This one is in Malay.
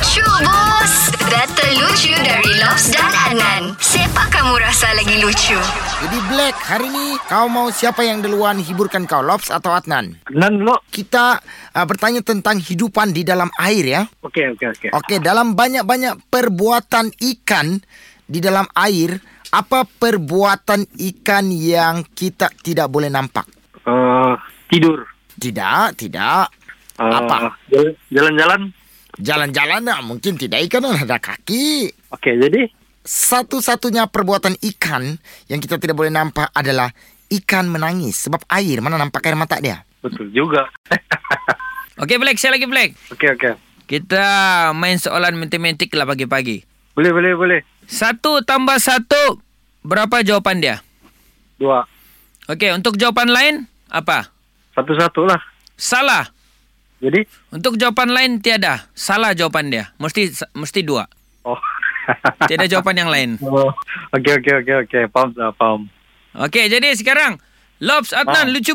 Lucu bos Data lucu dari Lobs dan Adnan Siapa kamu rasa lagi lucu? Jadi Black, hari ni kau mau siapa yang duluan hiburkan kau, Lobs atau Adnan? Nan dulu. Kita uh, bertanya tentang hidupan di dalam air ya. Okey, okey, okey. Okey, dalam banyak-banyak perbuatan ikan di dalam air, apa perbuatan ikan yang kita tidak boleh nampak? Uh, tidur. Tidak, tidak. Uh, Apa? jal- Jalan-jalan. Jalan-jalan nah, mungkin tidak ikan kan ada kaki. Okey, jadi Satu-satunya perbuatan ikan yang kita tidak boleh nampak adalah ikan menangis sebab air mana nampak air mata dia. betul juga. Okey Black, saya lagi Black. okey, okey. Kita main soalan matematik lah pagi-pagi. Boleh, boleh, boleh. Satu tambah satu, berapa jawapan dia? Dua. Okey, untuk jawapan lain, apa? Satu-satu lah. Salah. Jadi, Untuk jawapan lain, tiada. Salah jawapan dia. Mesti mesti dua. oh. Tiada jawapan yang lain. oh. Okey, okey, okey, okey. Faham, dah, faham. Okey, jadi sekarang, Lobs Adnan, Ah. lucu